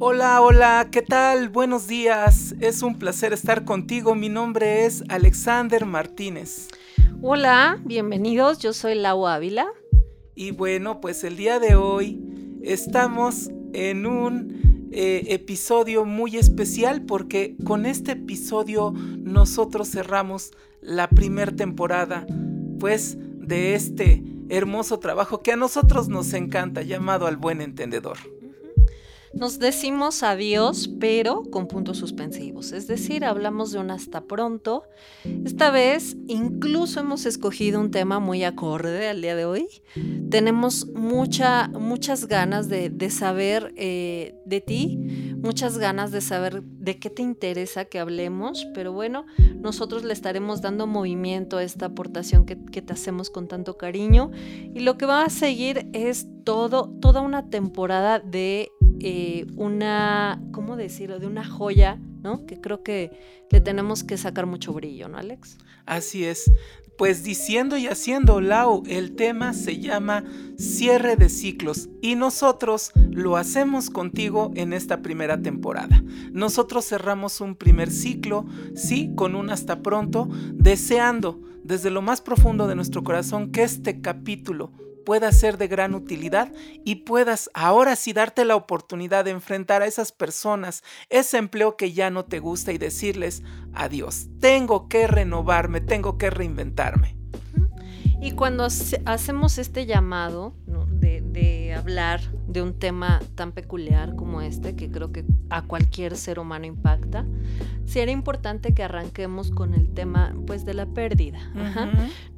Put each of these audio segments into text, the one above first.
Hola, hola, ¿qué tal? Buenos días. Es un placer estar contigo. Mi nombre es Alexander Martínez. Hola, bienvenidos. Yo soy Lau Ávila. Y bueno, pues el día de hoy estamos en un eh, episodio muy especial porque con este episodio nosotros cerramos la primera temporada, pues de este hermoso trabajo que a nosotros nos encanta, llamado al buen entendedor. Nos decimos adiós, pero con puntos suspensivos, es decir, hablamos de un hasta pronto. Esta vez incluso hemos escogido un tema muy acorde al día de hoy. Tenemos mucha, muchas ganas de, saber eh, de ti, muchas ganas de saber de qué te interesa que hablemos, pero bueno, nosotros le estaremos dando movimiento a esta aportación que, que te hacemos con tanto cariño. Y lo que va a seguir es todo, toda una temporada de eh, una, ¿cómo decirlo? De una joya, ¿no? Que creo que le tenemos que sacar mucho brillo, ¿no, Alex? Así es. Pues diciendo y haciendo, Lau, el tema se llama cierre de ciclos y nosotros lo hacemos contigo en esta primera temporada. Nosotros cerramos un primer ciclo, sí, con un hasta pronto, deseando desde lo más profundo de nuestro corazón que este capítulo pueda ser de gran utilidad y puedas ahora sí darte la oportunidad de enfrentar a esas personas, ese empleo que ya no te gusta y decirles adiós. Tengo que renovarme, tengo que reinventarme. Y cuando hacemos este llamado de, de hablar de un tema tan peculiar como este, que creo que a cualquier ser humano impacta, sí era importante que arranquemos con el tema pues de la pérdida.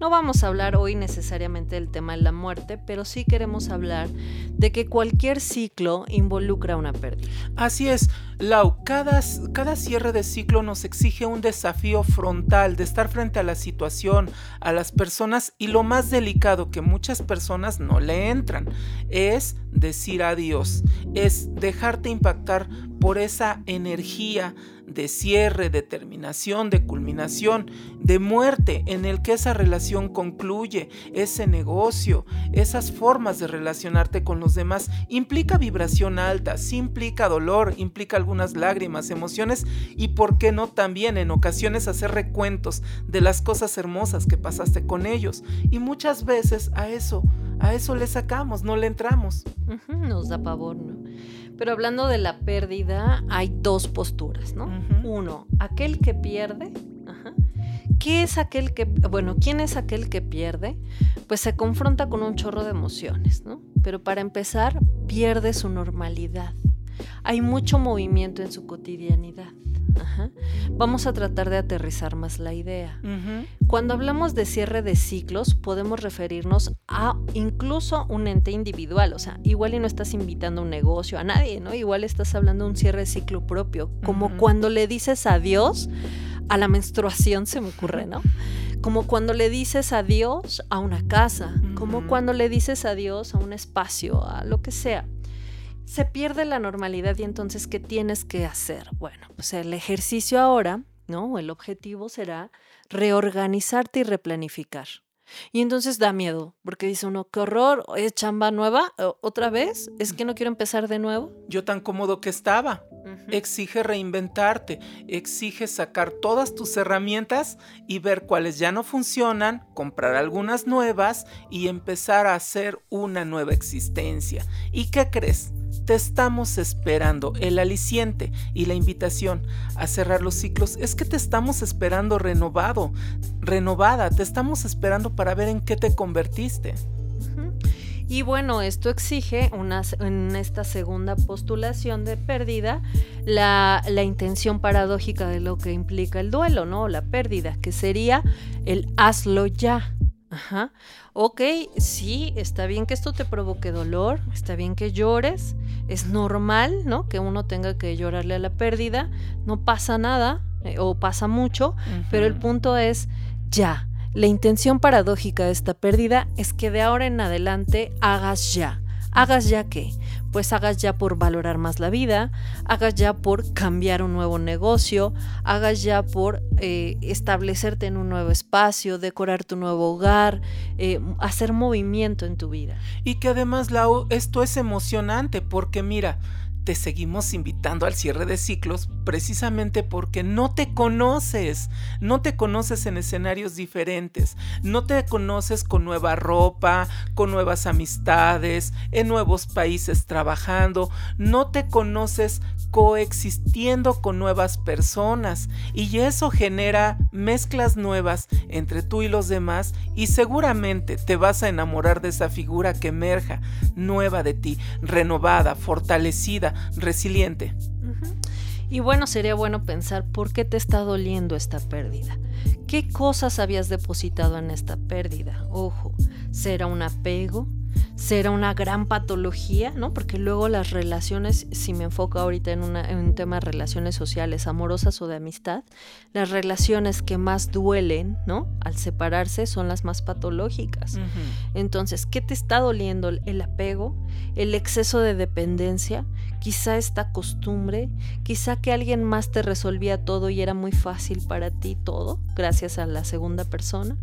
No vamos a hablar hoy necesariamente del tema de la muerte, pero sí queremos hablar de que cualquier ciclo involucra una pérdida. Así es, Lau, cada, cada cierre de ciclo nos exige un desafío frontal de estar frente a la situación, a las personas y lo más delicado que muchas personas no le entran es decir adiós, es dejarte impactar por esa energía de cierre, de terminación, de culminación, de muerte en el que esa relación concluye, ese negocio, esas formas de relacionarte con los demás, implica vibración alta, sí implica dolor, implica algunas lágrimas, emociones y, por qué no, también en ocasiones hacer recuentos de las cosas hermosas que pasaste con ellos. Y muchas veces a eso, a eso le sacamos, no le entramos. nos da pavor, ¿no? Pero hablando de la pérdida, hay dos posturas, ¿no? Uno, aquel que pierde. ¿Qué es aquel que, bueno, quién es aquel que pierde? Pues se confronta con un chorro de emociones, ¿no? Pero para empezar, pierde su normalidad. Hay mucho movimiento en su cotidianidad. Vamos a tratar de aterrizar más la idea. Cuando hablamos de cierre de ciclos, podemos referirnos a incluso un ente individual, o sea, igual y no estás invitando a un negocio, a nadie, ¿no? Igual estás hablando de un cierre de ciclo propio, como cuando le dices adiós a la menstruación, se me ocurre, ¿no? Como cuando le dices adiós a una casa, como cuando le dices adiós a un espacio, a lo que sea se pierde la normalidad y entonces, ¿qué tienes que hacer? Bueno, pues el ejercicio ahora, ¿no? El objetivo será reorganizarte y replanificar. Y entonces da miedo, porque dice uno, qué horror, es chamba nueva, otra vez, es que no quiero empezar de nuevo. Yo tan cómodo que estaba. Exige reinventarte, exige sacar todas tus herramientas y ver cuáles ya no funcionan, comprar algunas nuevas y empezar a hacer una nueva existencia. ¿Y qué crees? Te estamos esperando. El aliciente y la invitación a cerrar los ciclos es que te estamos esperando renovado, renovada. Te estamos esperando para ver en qué te convertiste. Y bueno, esto exige una, en esta segunda postulación de pérdida la, la, intención paradójica de lo que implica el duelo, ¿no? La pérdida, que sería el hazlo ya. Ajá. Ok, sí, está bien que esto te provoque dolor, está bien que llores, es normal, ¿no? Que uno tenga que llorarle a la pérdida, no pasa nada eh, o pasa mucho, pero el punto es ya. La intención paradójica de esta pérdida es que de ahora en adelante hagas ya. ¿Hagas ya qué? Pues hagas ya por valorar más la vida, hagas ya por cambiar un nuevo negocio, hagas ya por eh, establecerte en un nuevo espacio, decorar tu nuevo hogar, eh, hacer movimiento en tu vida. Y que además, Lau, esto es emocionante porque mira, te seguimos invitando al cierre de ciclos precisamente porque no te conoces, no te conoces en escenarios diferentes, no te conoces con nueva ropa, con nuevas amistades, en nuevos países trabajando, no te conoces coexistiendo con nuevas personas y eso genera mezclas nuevas entre tú y los demás y seguramente te vas a enamorar de esa figura que emerja nueva de ti, renovada, fortalecida, resiliente. Y bueno, sería bueno pensar por qué te está doliendo esta pérdida. ¿Qué cosas habías depositado en esta pérdida? Ojo, ¿será un apego? Será una gran patología, ¿no? Porque luego las relaciones, si me enfoco ahorita en, un tema de relaciones sociales, amorosas o de amistad, las relaciones que más duelen, ¿no? Al separarse son las más patológicas. Entonces, ¿qué te está doliendo? El apego, el exceso de dependencia, quizá esta costumbre, quizá que alguien más te resolvía todo y era muy fácil para ti todo, gracias a la segunda persona.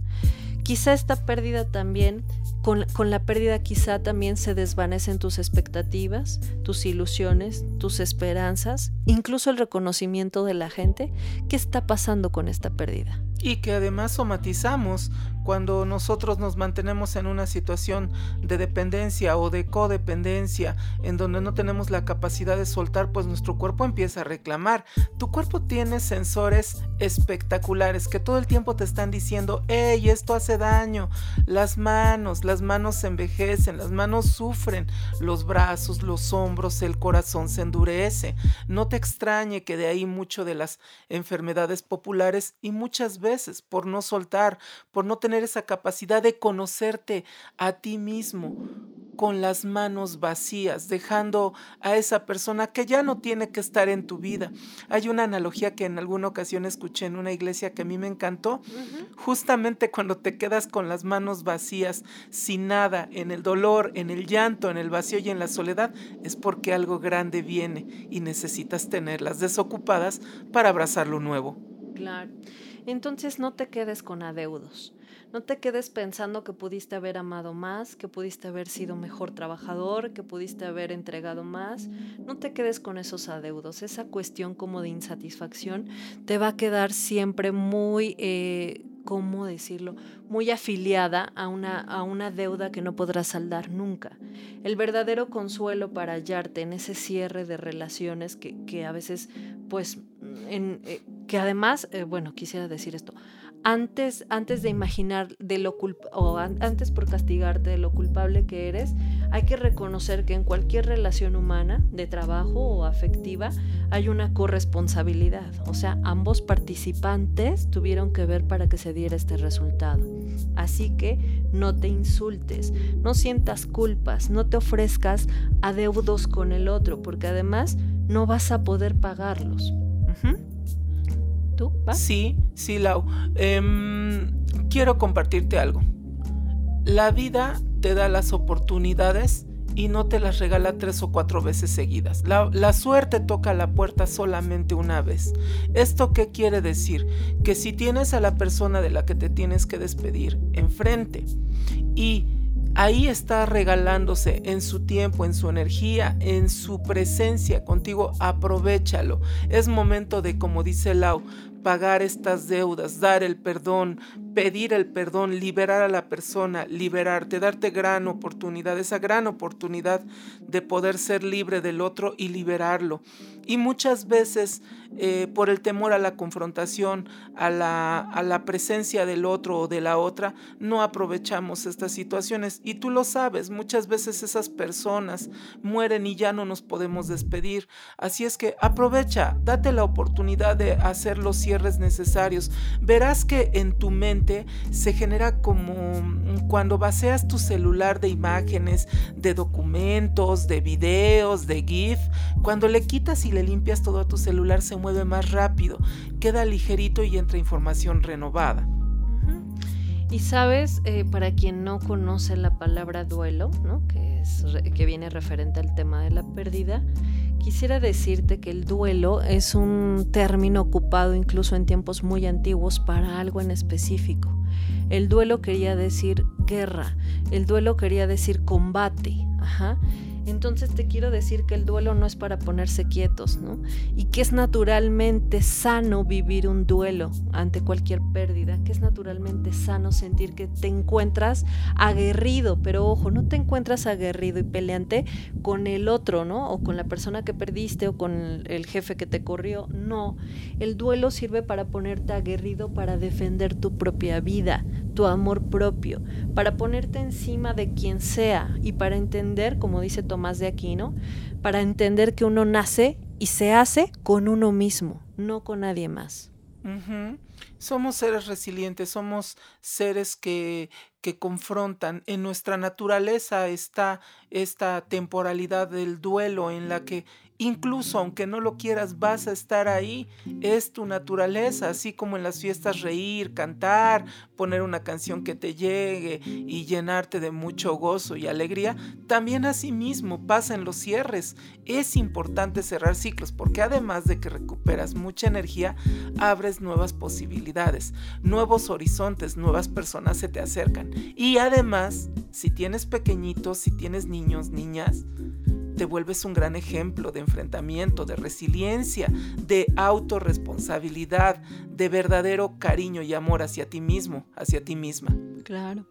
Quizá esta pérdida también, con, la pérdida quizá también se desvanecen tus expectativas, tus ilusiones, tus esperanzas, incluso el reconocimiento de la gente. ¿Qué está pasando con esta pérdida? Y que además somatizamos cuando nosotros nos mantenemos en una situación de dependencia o de codependencia, en donde no tenemos la capacidad de soltar, pues nuestro cuerpo empieza a reclamar. Tu cuerpo tiene sensores espectaculares que todo el tiempo te están diciendo, hey, esto hace daño. Las manos, las manos se envejecen, las manos sufren, los brazos, los hombros, el corazón se endurece. No te extrañe que de ahí mucho de las enfermedades populares y muchas veces por no soltar, por no tener esa capacidad de conocerte a ti mismo con las manos vacías, dejando a esa persona que ya no tiene que estar en tu vida. Hay una analogía que en alguna ocasión escuché en una iglesia que a mí me encantó. Justamente cuando te quedas con las manos vacías, sin nada, en el dolor, en el llanto, en el vacío y en la soledad, es porque algo grande viene y necesitas tenerlas desocupadas para abrazar lo nuevo. Claro. Entonces no te quedes con adeudos. No te quedes pensando que pudiste haber amado más, que pudiste haber sido mejor trabajador, que pudiste haber entregado más. No te quedes con esos adeudos. Esa cuestión como de insatisfacción te va a quedar siempre muy... Eh, ¿cómo decirlo? Muy afiliada a una, a una deuda que no podrás saldar nunca. El verdadero consuelo para hallarte en ese cierre de relaciones que, a veces, pues, en, eh, que además, eh, bueno, quisiera decir esto, antes, antes de imaginar de lo o antes por castigarte de lo culpable que eres, hay que reconocer que en cualquier relación humana, de trabajo o afectiva, hay una corresponsabilidad. O sea, ambos participantes tuvieron que ver para que se diera este resultado. Así que no te insultes, no sientas culpas, no te ofrezcas adeudos con el otro, porque además no vas a poder pagarlos. Sí, sí, Lau. Em, quiero compartirte algo. La vida te da las oportunidades y no te las regala tres o cuatro veces seguidas. La, la, suerte toca la puerta solamente una vez. ¿Esto qué quiere decir? Que si tienes a la persona de la que te tienes que despedir enfrente y ahí está regalándose en su tiempo, en su energía, en su presencia contigo, aprovechalo. Es momento de, como dice Lau, pagar estas deudas, dar el perdón, pedir el perdón, liberar a la persona, liberarte, darte gran oportunidad, esa gran oportunidad de poder ser libre del otro y liberarlo. Y muchas veces eh, por el temor a la confrontación, a la, a la presencia del otro o de la otra, no aprovechamos estas situaciones. Y tú lo sabes, muchas veces esas personas mueren y ya no nos podemos despedir. Así es que aprovecha, date la oportunidad de hacer los cierres necesarios. Verás que en tu mente se genera como cuando vacias tu celular de imágenes, de documentos, de videos, de GIF, cuando le quitas y le limpias todo a tu celular se mueve más rápido, queda ligerito y entra información renovada. Y sabes, eh, para quien no conoce la palabra duelo, que, es, que viene referente al tema de la pérdida, Quisiera decirte que el duelo es un término ocupado incluso en tiempos muy antiguos para algo en específico. El duelo quería decir guerra, el duelo quería decir combate. Entonces te quiero decir que el duelo no es para ponerse quietos, ¿no? Y que es naturalmente sano vivir un duelo ante cualquier pérdida, que es naturalmente sano sentir que te encuentras aguerrido, pero ojo, no te encuentras aguerrido y peleante con el otro, ¿no? O con la persona que perdiste o con el jefe que te corrió, no. El duelo sirve para ponerte aguerrido para defender tu propia vida, tu amor propio, para ponerte encima de quien sea y para entender, como dice Tomás de Aquino, para entender que uno nace y se hace con uno mismo, no con nadie más. Somos seres resilientes, somos seres que, que confrontan. En nuestra naturaleza está esta temporalidad del duelo en la que Incluso aunque no lo quieras, vas a estar ahí. Es tu naturaleza, así como en las fiestas reír, cantar, poner una canción que te llegue y llenarte de mucho gozo y alegría. También así mismo pasa en los cierres. Es importante cerrar ciclos porque además de que recuperas mucha energía, abres nuevas posibilidades, nuevos horizontes, nuevas personas se te acercan. Y además, si tienes pequeñitos, si tienes niños, niñas, te vuelves un gran ejemplo de enfrentamiento, de resiliencia, de autorresponsabilidad, de verdadero cariño y amor hacia ti mismo, hacia ti misma. Claro.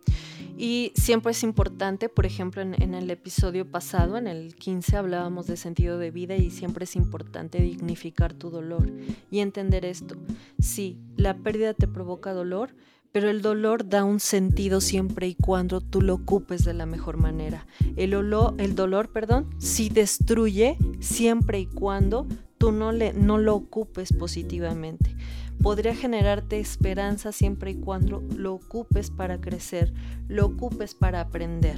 Y siempre es importante, por ejemplo, en, el episodio pasado, en el 15, hablábamos de sentido de vida y siempre es importante dignificar tu dolor y entender esto. Si la pérdida te provoca dolor, pero el dolor da un sentido siempre y cuando tú lo ocupes de la mejor manera. El, el dolor, perdón, sí destruye siempre y cuando tú no, le, no lo ocupes positivamente. Podría generarte esperanza siempre y cuando lo ocupes para crecer, lo ocupes para aprender.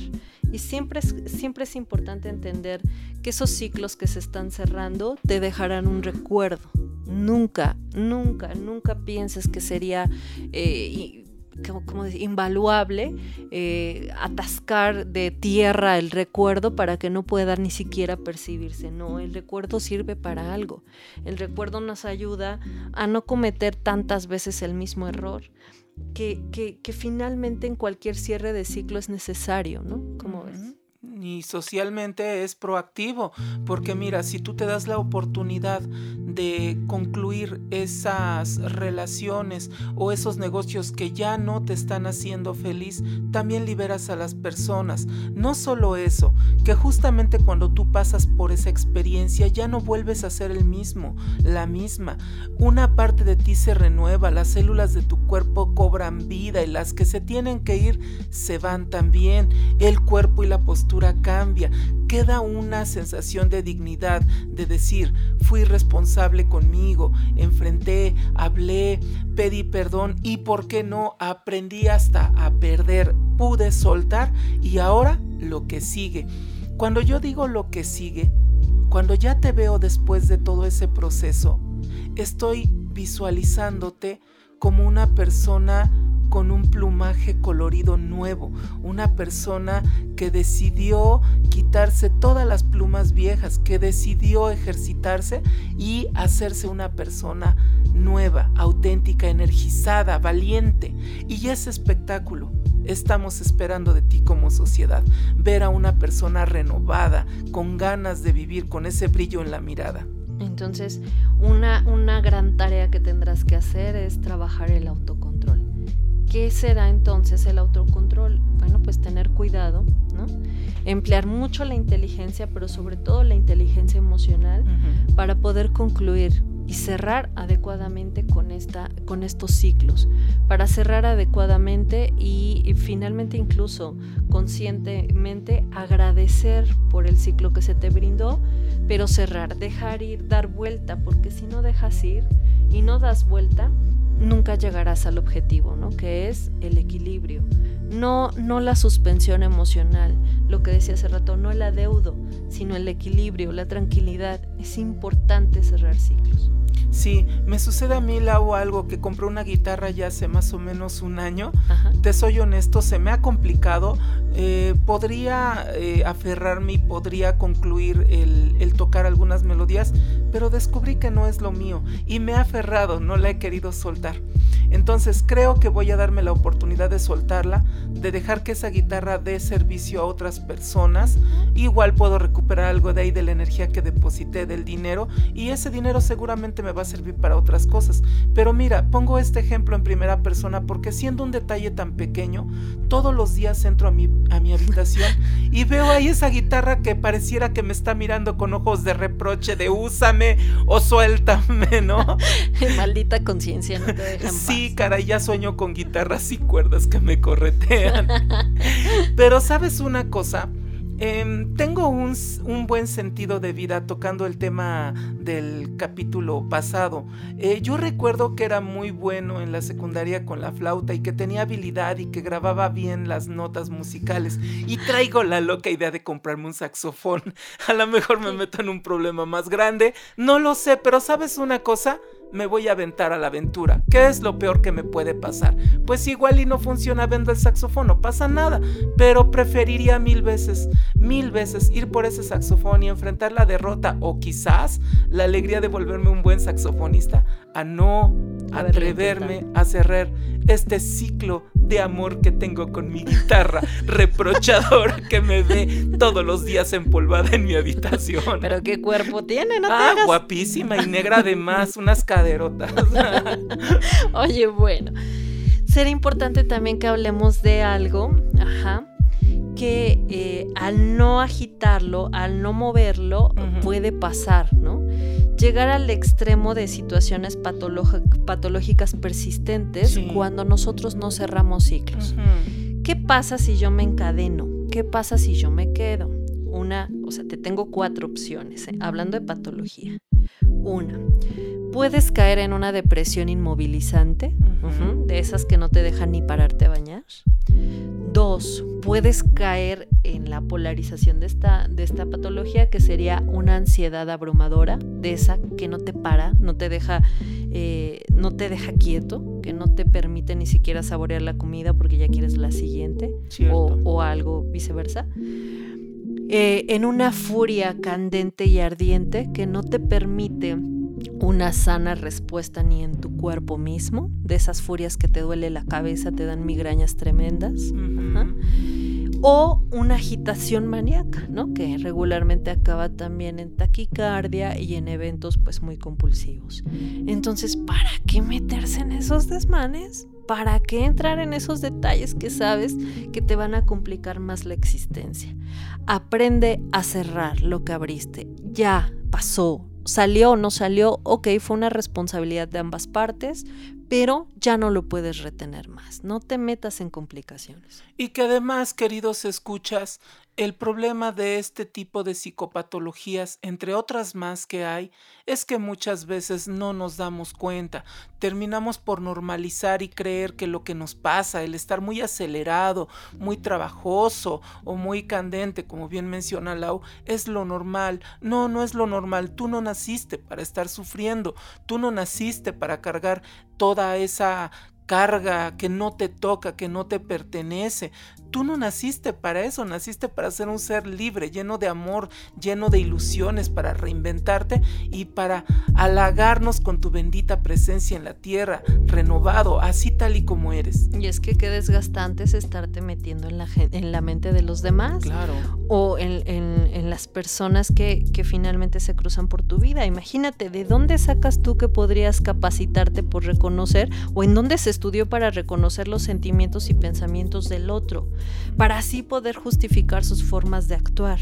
Y siempre es, siempre es importante entender que esos ciclos que se están cerrando te dejarán un recuerdo. Nunca, nunca, nunca pienses que sería... Eh, como, invaluable eh, atascar de tierra el recuerdo para que no pueda ni siquiera percibirse. No, el recuerdo sirve para algo. El recuerdo nos ayuda a no cometer tantas veces el mismo error. Que, que, finalmente en cualquier cierre de ciclo es necesario, ¿no? ¿Cómo ves? Y socialmente es proactivo, porque mira, si tú te das la oportunidad de concluir esas relaciones o esos negocios que ya no te están haciendo feliz, también liberas a las personas. No solo eso, que justamente cuando tú pasas por esa experiencia ya no vuelves a ser el mismo, la misma. Una parte de ti se renueva, las células de tu cuerpo cobran vida y las que se tienen que ir se van también. El cuerpo y la postura cambia, queda una sensación de dignidad, de decir, fui responsable conmigo, enfrenté, hablé, pedí perdón y, ¿por qué no?, aprendí hasta a perder, pude soltar y ahora lo que sigue. Cuando yo digo lo que sigue, cuando ya te veo después de todo ese proceso, estoy visualizándote como una persona con un plumaje colorido nuevo, una persona que decidió quitarse todas las plumas viejas, que decidió ejercitarse y hacerse una persona nueva, auténtica, energizada, valiente. Y ese espectáculo estamos esperando de ti como sociedad, ver a una persona renovada, con ganas de vivir, con ese brillo en la mirada. Entonces, una, una gran tarea que tendrás que hacer es trabajar el autocontrol ¿Qué será entonces el autocontrol? Bueno, pues tener cuidado, ¿no? Emplear mucho la inteligencia, pero sobre todo la inteligencia emocional para poder concluir y cerrar adecuadamente con, esta, con estos ciclos, para cerrar adecuadamente y, y, finalmente incluso conscientemente agradecer por el ciclo que se te brindó, pero cerrar, dejar ir, dar vuelta, porque si no dejas ir y no das vuelta, nunca llegarás al objetivo, ¿no? Que es el equilibrio. No, no la suspensión emocional, lo que decía hace rato, no el adeudo, sino el equilibrio, la tranquilidad. Es importante cerrar ciclos. Sí, me sucede a mí, Lau, algo que compré una guitarra ya hace más o menos un año. Te soy honesto, se me ha complicado. Eh, podría eh, aferrarme y podría concluir el, el, tocar algunas melodías, pero descubrí que no es lo mío y me ha aferrado, no la he querido soltar. Entonces creo que voy a darme la oportunidad de soltarla, de dejar que esa guitarra dé servicio a otras personas, igual puedo recuperar algo de ahí de la energía que deposité del dinero y ese dinero seguramente me va a servir para otras cosas. Pero mira, pongo este ejemplo en primera persona porque siendo un detalle tan pequeño, todos los días entro a mi, a mi habitación y veo ahí esa guitarra que pareciera que me está mirando con ojos de reproche de úsame o suéltame, ¿no? Maldita conciencia, no te dejan Sí, cara, ya sueño con guitarras y cuerdas que me corretean. Pero sabes una cosa, Em, tengo un, buen sentido de vida tocando el tema del capítulo pasado. Eh, yo recuerdo que era muy bueno en la secundaria con la flauta y que tenía habilidad y que grababa bien las notas musicales. Y traigo la loca idea de comprarme un saxofón. A lo mejor me meto en un problema más grande. No lo sé, pero ¿sabes una cosa? Me voy a aventar a la aventura. ¿Qué es lo peor que me puede pasar? Pues igual y no funciona vendo el saxofón, no pasa nada, pero preferiría mil veces, mil veces ir por ese saxofón y enfrentar la derrota o quizás la alegría de volverme un buen saxofonista a no atreverme a cerrar este ciclo de amor que tengo con mi guitarra reprochadora que me ve todos los días empolvada en mi habitación. Pero qué cuerpo tiene, ¿no? ah, guapísima y negra además, unas caderotas. Oye, bueno, será importante también que hablemos de algo, ajá, que eh, al no agitarlo, al no moverlo, puede pasar, ¿no? Llegar al extremo de situaciones patológicas persistentes cuando nosotros no cerramos ciclos. ¿Qué pasa si yo me encadeno? ¿Qué pasa si yo me quedo? Una, o sea, te tengo cuatro opciones, ¿eh? hablando de patología. Una, puedes caer en una depresión inmovilizante, de esas que no te dejan ni pararte a bañar. Dos, puedes caer en la polarización de esta, de esta patología, que sería una ansiedad abrumadora, de esa que no te para, no te deja, eh, no te deja quieto, que no te permite ni siquiera saborear la comida porque ya quieres la siguiente, o, algo viceversa. Eh, en una furia candente y ardiente que no te permite una sana respuesta ni en tu cuerpo mismo, de esas furias que te duele la cabeza, te dan migrañas tremendas, o una agitación maníaca, ¿no? Que regularmente acaba también en taquicardia y en eventos pues muy compulsivos. Entonces, ¿para qué meterse en esos desmanes? ¿Para qué entrar en esos detalles que sabes que te van a complicar más la existencia? Aprende a cerrar lo que abriste. Ya pasó, salió o no salió, ok, fue una responsabilidad de ambas partes, pero ya no lo puedes retener más. No te metas en complicaciones. Y que además, queridos escuchas, el problema de este tipo de psicopatologías, entre otras más que hay, es que muchas veces no nos damos cuenta. Terminamos por normalizar y creer que lo que nos pasa, el estar muy acelerado, muy trabajoso o muy candente, como bien menciona Lau, es lo normal. No, no es lo normal. Tú no naciste para estar sufriendo. Tú no naciste para cargar toda esa carga que no te toca, que no te pertenece. Tú no naciste para eso, naciste para ser un ser libre, lleno de amor, lleno de ilusiones, para reinventarte y para halagarnos con tu bendita presencia en la tierra, renovado, así tal y como eres. Y es que qué desgastante es estarte metiendo en la, en la mente de los demás. Claro. O en, en las personas que, que finalmente se cruzan por tu vida. Imagínate, ¿de dónde sacas tú que podrías capacitarte por reconocer o en dónde se estudió para reconocer los sentimientos y pensamientos del otro? para así poder justificar sus formas de actuar.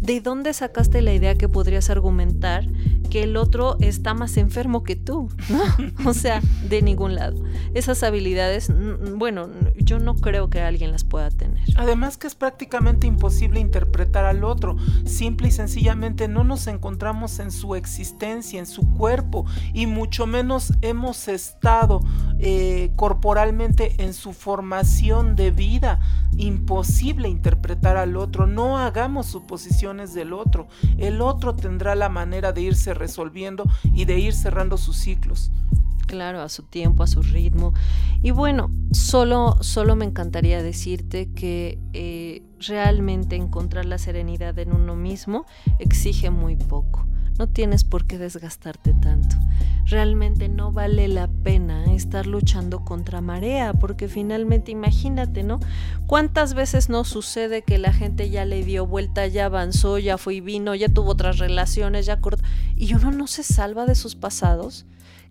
¿De dónde sacaste la idea que podrías argumentar que el otro está más enfermo que tú? O sea, de ningún lado. Esas habilidades, bueno, yo no creo que alguien las pueda tener. Además que es prácticamente imposible interpretar al otro. Simple y sencillamente no nos encontramos en su existencia, en su cuerpo, y mucho menos hemos estado eh, corporalmente en su formación de vida. Imposible interpretar al otro. No hagamos suposiciones del otro. El otro tendrá la manera de irse resolviendo y de ir cerrando sus ciclos. Claro, a su tiempo, a su ritmo. Y bueno, solo, solo me encantaría decirte que eh, realmente encontrar la serenidad en uno mismo exige muy poco. No tienes por qué desgastarte tanto. realmente no vale la pena estar luchando contra marea, porque finalmente imagínate, ¿no? ¿Cuántas veces no sucede que la gente ya le dio vuelta, ya avanzó, ya fue y vino, ya tuvo otras relaciones, ya cortó, y uno no se salva de sus pasados?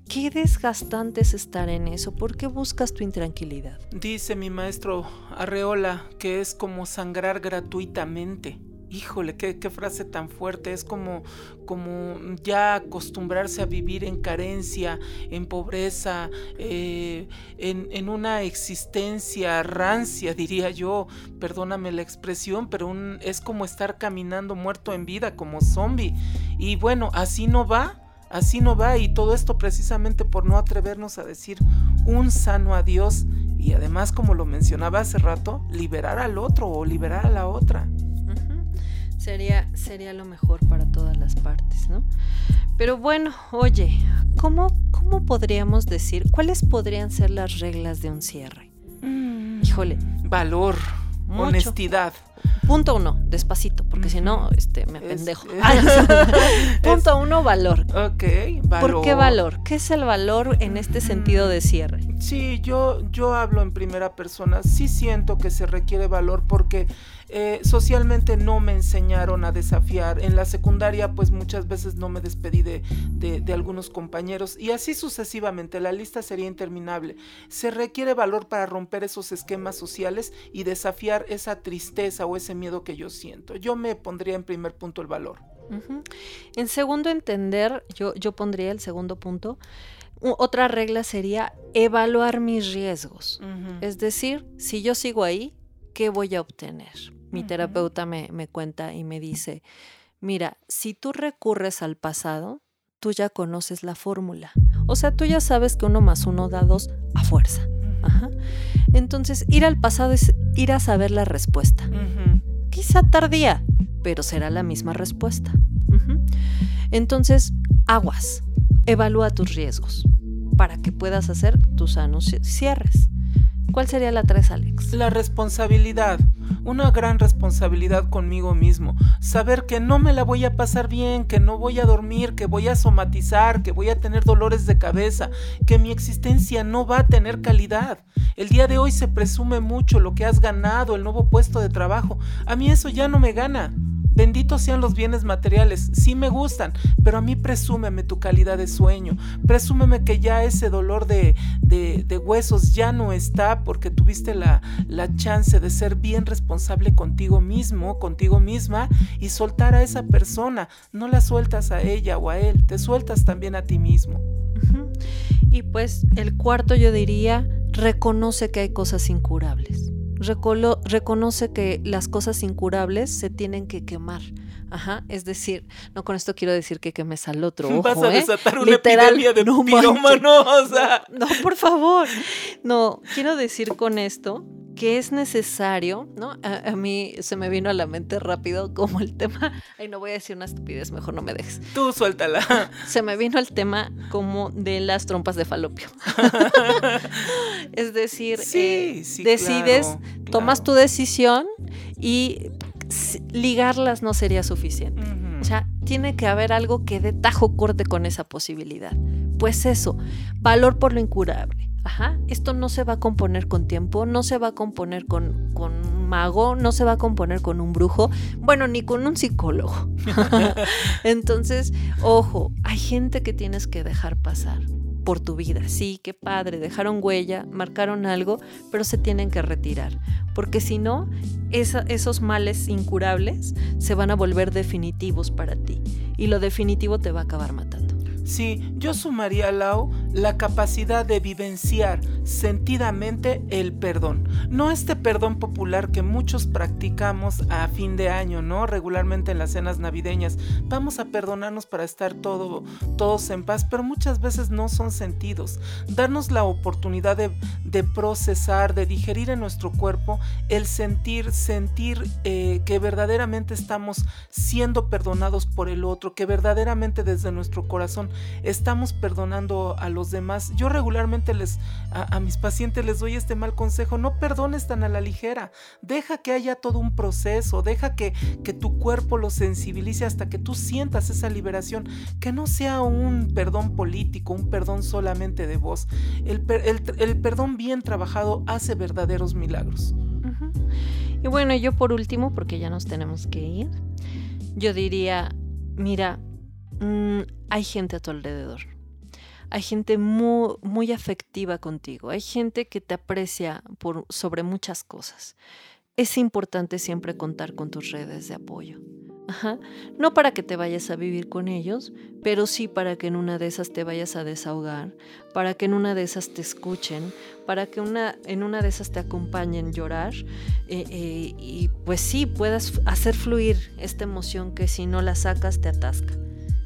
Qué desgastante es estar en eso. ¿Por qué buscas tu intranquilidad? Dice mi maestro Arreola que es como sangrar gratuitamente. Híjole, qué, frase tan fuerte. Es como, como ya acostumbrarse a vivir en carencia, en pobreza, eh, en, en, una existencia rancia, diría yo. Perdóname la expresión, pero un, es como estar caminando muerto en vida, como zombie. Y bueno, así no va Así no va y todo esto precisamente por no atrevernos a decir un sano adiós y además, como lo mencionaba hace rato, liberar al otro o liberar a la otra. Sería, sería lo mejor para todas las partes, ¿no? Pero bueno, oye, ¿cómo, cómo podríamos decir, cuáles podrían ser las reglas de un cierre? Mm. Híjole. Valor, honestidad. Punto uno, despacito, porque si no, este, me apendejo. Punto uno, valor. Ok, valor. ¿Por qué valor? ¿Qué es el valor en este sentido de cierre? Sí, yo, yo hablo en primera persona. Sí siento que se requiere valor porque eh, socialmente no me enseñaron a desafiar. En la secundaria pues muchas veces no me despedí de, de, algunos compañeros y así sucesivamente. La lista sería interminable. Se requiere valor para romper esos esquemas sociales y desafiar esa tristeza o ese miedo que yo siento. Yo me pondría en primer punto el valor. En segundo entender, yo, yo pondría el segundo punto. Otra regla sería evaluar mis riesgos. Es decir, si yo sigo ahí, ¿qué voy a obtener? mi terapeuta me, cuenta y me dice, mira, si tú recurres al pasado, tú ya conoces la fórmula. O sea, tú ya sabes que uno más uno da dos a fuerza. Entonces, ir al pasado es ir a saber la respuesta. Quizá tardía, pero será la misma respuesta. Entonces, aguas, evalúa tus riesgos para que puedas hacer tus sanos cierres. ¿Cuál sería la tres, Alex? La responsabilidad. Una gran responsabilidad conmigo mismo. Saber que no me la voy a pasar bien, que no voy a dormir, que voy a somatizar, que voy a tener dolores de cabeza, que mi existencia no va a tener calidad. El día de hoy se presume mucho lo que has ganado, el nuevo puesto de trabajo. A mí eso ya no me gana. Benditos sean los bienes materiales, sí me gustan, pero a mí presúmeme tu calidad de sueño, presúmeme que ya ese dolor de, de, huesos ya no está porque tuviste la, la chance de ser bien responsable contigo mismo, contigo misma y soltar a esa persona. No la sueltas a ella o a él, te sueltas también a ti mismo. Y pues el cuarto yo diría, reconoce que hay cosas incurables reconoce que las cosas incurables se tienen que quemar. Ajá, es decir, no con esto quiero decir que quemes al otro. Ojo, Vas a ¿eh? desatar una epidemia de no, no, por favor. No, quiero decir con esto que es necesario, ¿no? A, mí se me vino a la mente rápido como el tema, ay, no voy a decir una estupidez, mejor no me dejes. Tú suéltala. Se me vino el tema como de las trompas de falopio. es decir, eh, decides, tomas tu decisión y ligarlas no sería suficiente. O sea, tiene que haber algo que dé tajo corte con esa posibilidad. Pues eso, valor por lo incurable Ajá, esto no se va a componer con tiempo, no se va a componer con, con un mago, no se va a componer con un brujo, bueno, ni con un psicólogo. Entonces, ojo, hay gente que tienes que dejar pasar por tu vida. Sí, qué padre, dejaron huella, marcaron algo, pero se tienen que retirar, porque si no, esos males incurables se van a volver definitivos para ti y lo definitivo te va a acabar matando. Sí, yo sumaría, Lau, la capacidad de vivenciar sentidamente el perdón. No este perdón popular que muchos practicamos a fin de año, ¿no? Regularmente en las cenas navideñas. Vamos a perdonarnos para estar todo, todos en paz, pero muchas veces no son sentidos. Darnos la oportunidad de, procesar, de digerir en nuestro cuerpo el sentir, sentir eh, que verdaderamente estamos siendo perdonados por el otro, que verdaderamente desde nuestro corazón estamos perdonando al los demás. Yo regularmente les a, mis pacientes les doy este mal consejo, no perdones tan a la ligera, deja que haya todo un proceso, deja que, que tu cuerpo lo sensibilice hasta que tú sientas esa liberación, que no sea un perdón político, un perdón solamente de voz. El, el, perdón bien trabajado hace verdaderos milagros. Y bueno, yo por último, porque ya nos tenemos que ir, yo diría, mira, mm, hay gente a tu alrededor. Hay gente muy, afectiva contigo. Hay gente que te aprecia sobre muchas cosas. Es importante siempre contar con tus redes de apoyo. No para que te vayas a vivir con ellos, pero sí para que en una de esas te vayas a desahogar, para que en una de esas te escuchen, para que en una de esas te acompañen llorar eh, eh, y pues sí puedas hacer fluir esta emoción que si no la sacas te atasca.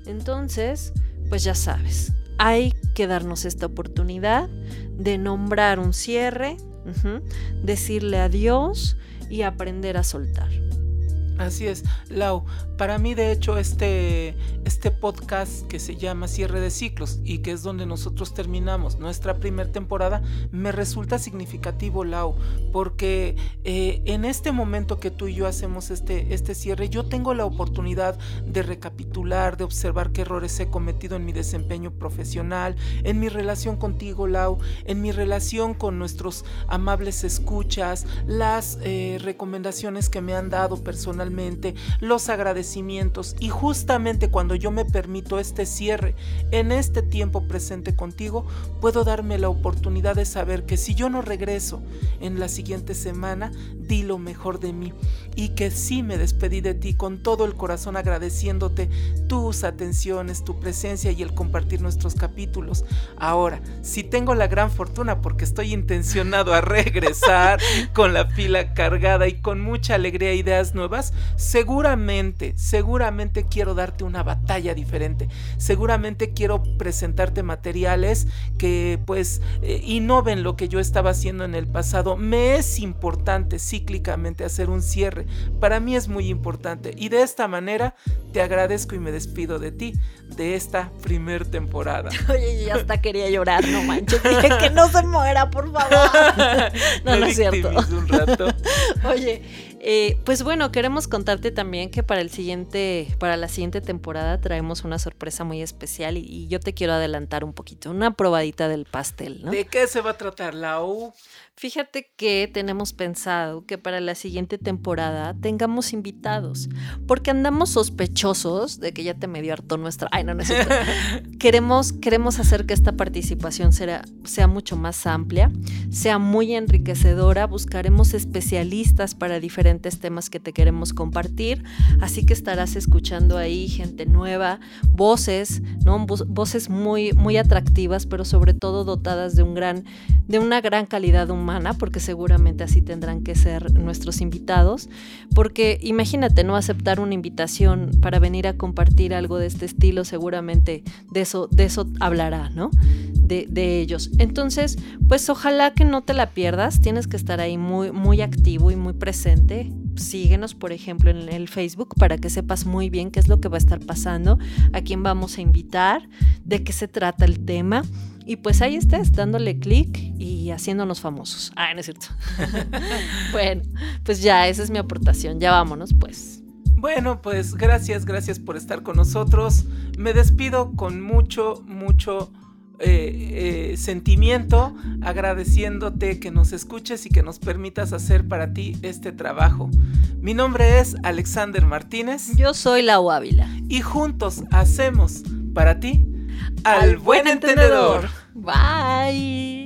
Entonces, pues ya sabes, hay que darnos esta oportunidad de nombrar un cierre, decirle adiós y aprender a soltar. Así es, Lau. Para mí, de hecho, este, este podcast que se llama Cierre de Ciclos y que es donde nosotros terminamos nuestra primera temporada, me resulta significativo, Lau, porque eh, en este momento que tú y yo hacemos este, este cierre, yo tengo la oportunidad de recapitular, de observar qué errores he cometido en mi desempeño profesional, en mi relación contigo, Lau, en mi relación con nuestros amables escuchas, las eh, recomendaciones que me han dado personalmente los agradecimientos y justamente cuando yo me permito este cierre en este tiempo presente contigo, puedo darme la oportunidad de saber que si yo no regreso en la siguiente semana, di lo mejor de mí y que sí me despedí de ti con todo el corazón agradeciéndote tus atenciones, tu presencia y el compartir nuestros capítulos. Ahora, si tengo la gran fortuna porque estoy intencionado a regresar con la pila cargada y con mucha alegría e ideas nuevas, seguramente, seguramente quiero darte una batalla diferente. Seguramente quiero presentarte materiales que pues eh, innoven lo que yo estaba haciendo en el pasado. Me es importante cíclicamente hacer un cierre. Para mí es muy importante y de esta manera te agradezco y me despido de ti de esta primer temporada. Oye, yo hasta quería llorar, no manches. Dije que no se muera, por favor. no, no es cierto. Un rato. Oye, eh, pues bueno, queremos contarte también que para el siguiente, para la siguiente temporada traemos una sorpresa muy especial y, yo te quiero adelantar un poquito, una probadita del pastel, ¿no? ¿De qué se va a tratar, Lau? Fíjate que tenemos pensado que para la siguiente temporada tengamos invitados, porque andamos sospechosos de que ya te medio hartó nuestra... Ay, no, no es queremos, queremos hacer que esta participación sea, sea mucho más amplia, sea muy enriquecedora, buscaremos especialistas para diferentes temas que te queremos compartir, así que estarás escuchando ahí gente nueva, voces, ¿no? voces muy, muy atractivas, pero sobre todo dotadas de, un gran, de una gran calidad humana porque seguramente así tendrán que ser nuestros invitados, porque imagínate, ¿no? Aceptar una invitación para venir a compartir algo de este estilo, seguramente de eso, de eso hablará, ¿no? De, de ellos. Entonces, pues ojalá que no te la pierdas, tienes que estar ahí muy, muy activo y muy presente síguenos, por ejemplo, en el Facebook para que sepas muy bien qué es lo que va a estar pasando, a quién vamos a invitar, de qué se trata el tema. Y pues ahí estés, dándole clic y haciéndonos famosos. Ah, no es cierto. bueno, pues ya, esa es mi aportación. Ya vámonos, pues. Bueno, pues gracias, gracias por estar con nosotros. Me despido con mucho, mucho eh, eh, sentimiento, agradeciéndote que nos escuches y que nos permitas hacer para ti este trabajo. Mi nombre es Alexander Martínez. Yo soy Lau Ávila. Y juntos hacemos para ti al, buen entendedor. Bye.